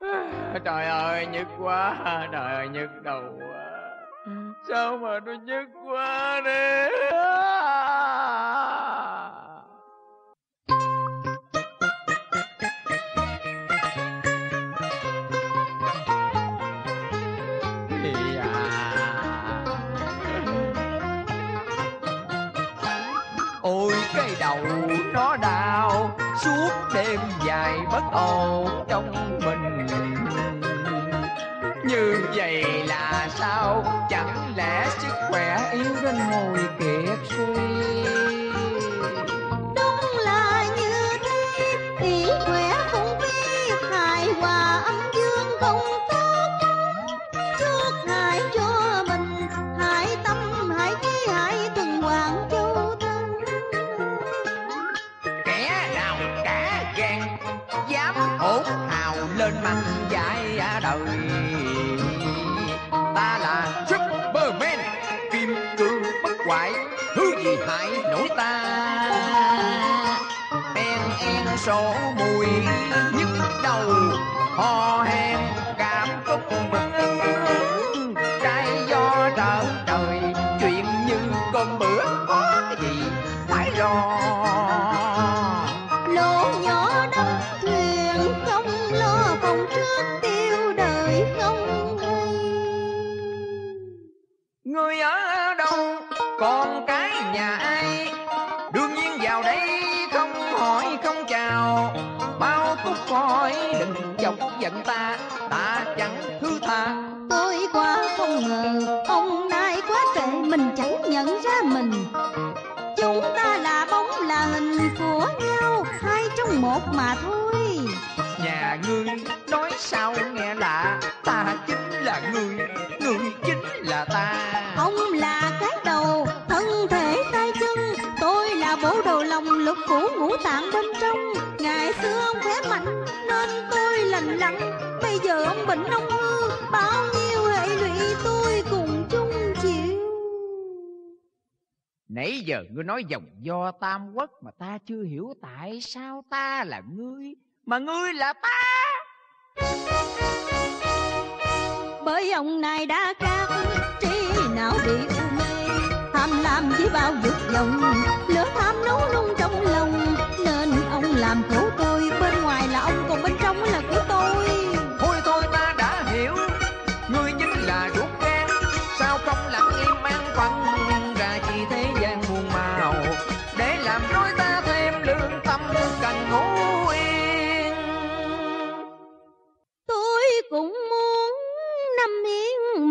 Trời ơi nhức quá Trời ơi nhức đầu quá. Sao mà nó nhức quá đi à. Ôi cái đầu nó đau Suốt đêm dài bất ổn Lẽ sức khỏe yếu đến ngồi kiệt suy. Đúng là như thế Yển khỏe không biết hài hòa âm dương không tốt Trước hại cho mình Hại tâm hại trí hại tuần hoàn châu thân. Kẻ nào cả gan Dám hỗn hào lên mặt dại đời gì nỗi ta. En en sổ mùi nhức đầu, Ho hen cảm cúc Trái do trở trời, Chuyện như cơm bữa Có cái gì phải lo. Lỗ nhỏ đắp thuyền không lo phòng trước tiêu đời không ngờ Ông nai quá tệ mình chẳng nhận ra mình. Chúng ta là bóng là hình của nhau Hai trong một mà thôi. Nhà ngươi nói sao nghe lạ Ta chính là người Người chính là ta. Ông là cái đầu Thân thể tay chân Tôi là bộ đồ lòng lục phủ ngũ tạng bên trong. Ngày xưa ông khỏe mạnh Nên tôi lành lặn Bây giờ ông bệnh ông Nãy giờ ngươi nói dòng do tam quốc Mà ta chưa hiểu, tại sao ta là ngươi Mà ngươi là ta? Bởi ông này đã cát Trí não bị u mê, Tham lam với bao dục vọng, Lửa tham nấu nung trong lòng, Nên ông làm khổ tôi Bên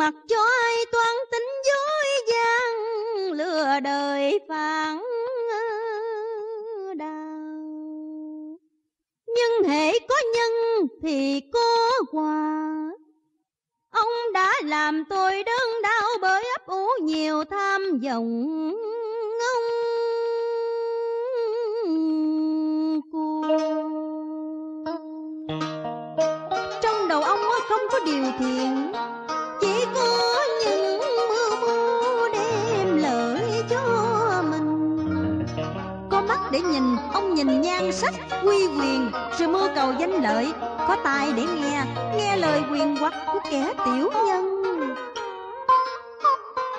Mặc cho ai toan tính dối gian, Lừa đời phản đau. Nhưng hệ có nhân thì có quà. Ông đã làm tôi đớn đau bởi ấp ủ nhiều tham vọng. Để nhìn, ông nhìn nhan sắc, quy quyền Rồi mơ cầu danh lợi. Có tai để nghe, nghe lời quyền hoặc của kẻ tiểu nhân.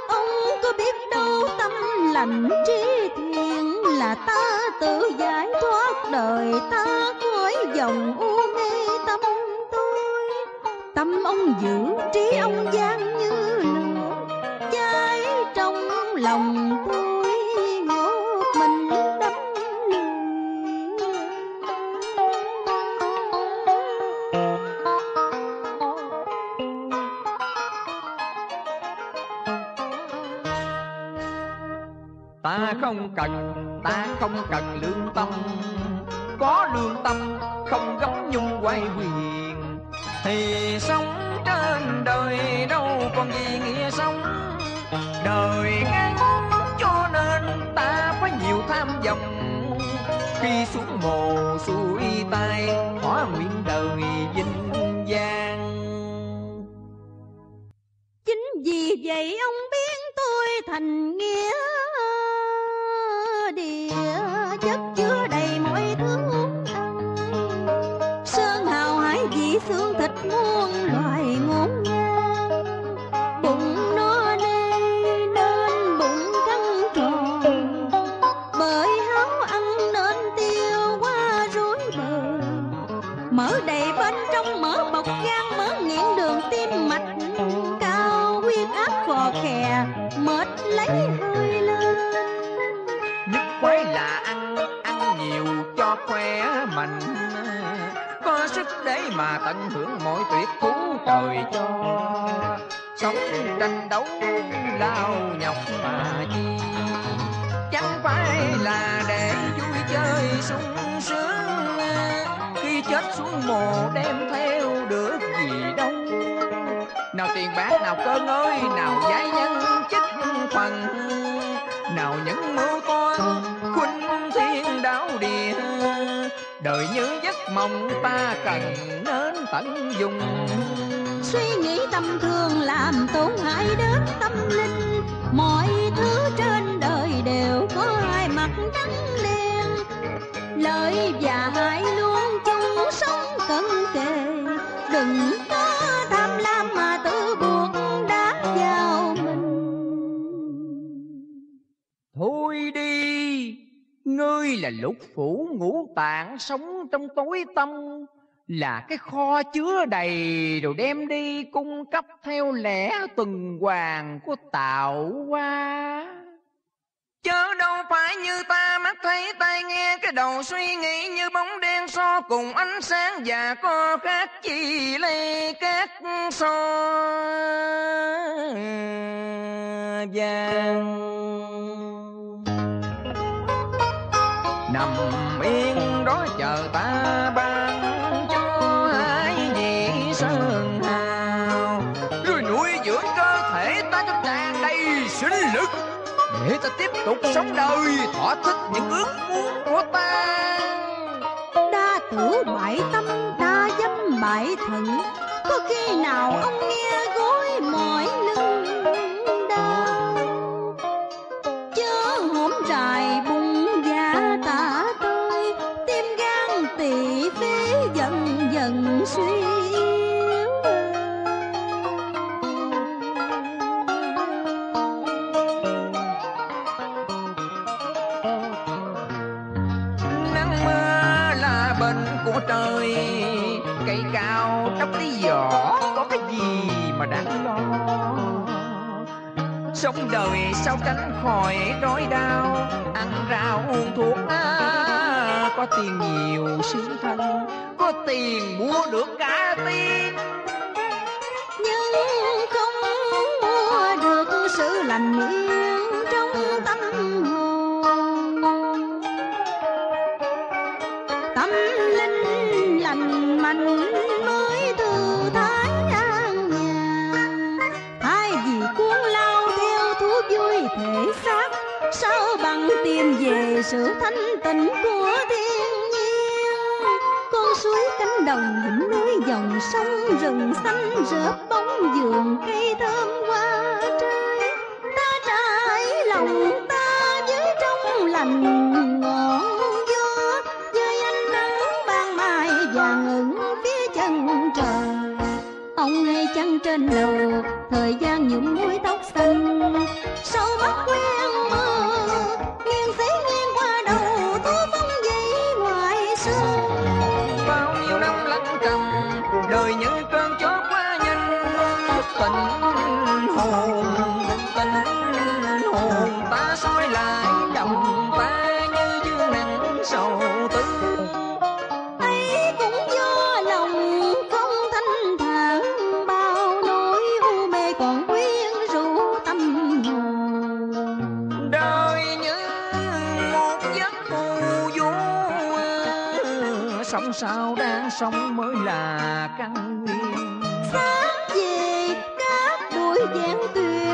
Ông có biết đâu tâm lành trí thiện Là ta tự giải thoát đời ta khỏi dòng u mê tâm tôi. Tâm ông giữ, trí ông gian như lửa Cháy trong lòng Ta không cần, ta không cần lương tâm. Có lương tâm, không gấm nhung quay quyền Thì sống trên đời đâu còn gì nghĩa sống. Đời ngắn cho nên ta có nhiều tham vọng. Khi xuống mồ xuôi tay Hóa nguyện đời vinh giang. Chính vì vậy ông biến tôi thành nghi chất chứa đầy mọi thứ Sơn hào hải vị xương thịt muôn loài ngốn ngang. Bụng no nê nên bụng căng tròn. Bởi háo ăn nên tiêu qua rối bờ mở đầy khỏe Có sức để mà tận hưởng mọi tuyệt thú trời cho. Sống tranh đấu lao nhọc mà chi. Chẳng phải là để vui chơi sung sướng. Khi chết xuống mồ đem theo được gì đâu. Nào tiền bạc, nào cơ ngơi, nào giai nhân chức phần. Nào những đời như giấc mộng ta cần nên tận dụng. Suy nghĩ tầm thường làm tổn hại đến tâm linh. Mọi thứ trên đời đều có hai mặt trắng đen. Lợi và hại luôn chung sống cận kề. Đừng có tham lam mà tự buộc đã vào mình. Thôi đi ngươi là lục phủ ngũ tạng sống trong tối tâm, là cái kho chứa đầy rồi đem đi cung cấp theo lẽ tuần hoàn của tạo hóa Chớ đâu phải như ta mắt thấy, tai nghe Cái đầu suy nghĩ như bóng đen so cùng ánh sáng Và có khác chi lây các so. Vàng. Nằm yên đó chờ ta ban cho hai vị sơn hào. Rồi nuôi dưỡng cơ thể ta cho tràn đầy sinh lực, để ta tiếp tục sống đời, thỏa thích những ước muốn của ta. Đa tử bại tâm, đa dâm bại thận, có khi nào ông nghe gối trời. Cây cao trong tí vỏ có cái gì mà đáng lo? Sống đời sao tránh khỏi đói đau ăn rau uống thuốc à, có tiền nhiều sướng thân có tiền mua được cả tiền nhưng không mua được sự lành yên trong tâm hồn. Tâm linh lành mạnh mới thư thái an nhàn ai vì cuốn lao theo thú vui thể xác, sao bằng tìm về sự thanh tịnh của thiên nhiên? Con suối cánh đồng đỉnh núi dòng sông rừng xanh rợp bóng vườn cây thơm hoa trái ta trải lòng trên lầu thời gian nhuộm muối tóc xanh. Sau mắt quen mơ sống sao đang sống mới là căn nguyên. Sáng về đáp buổi giảng tuyên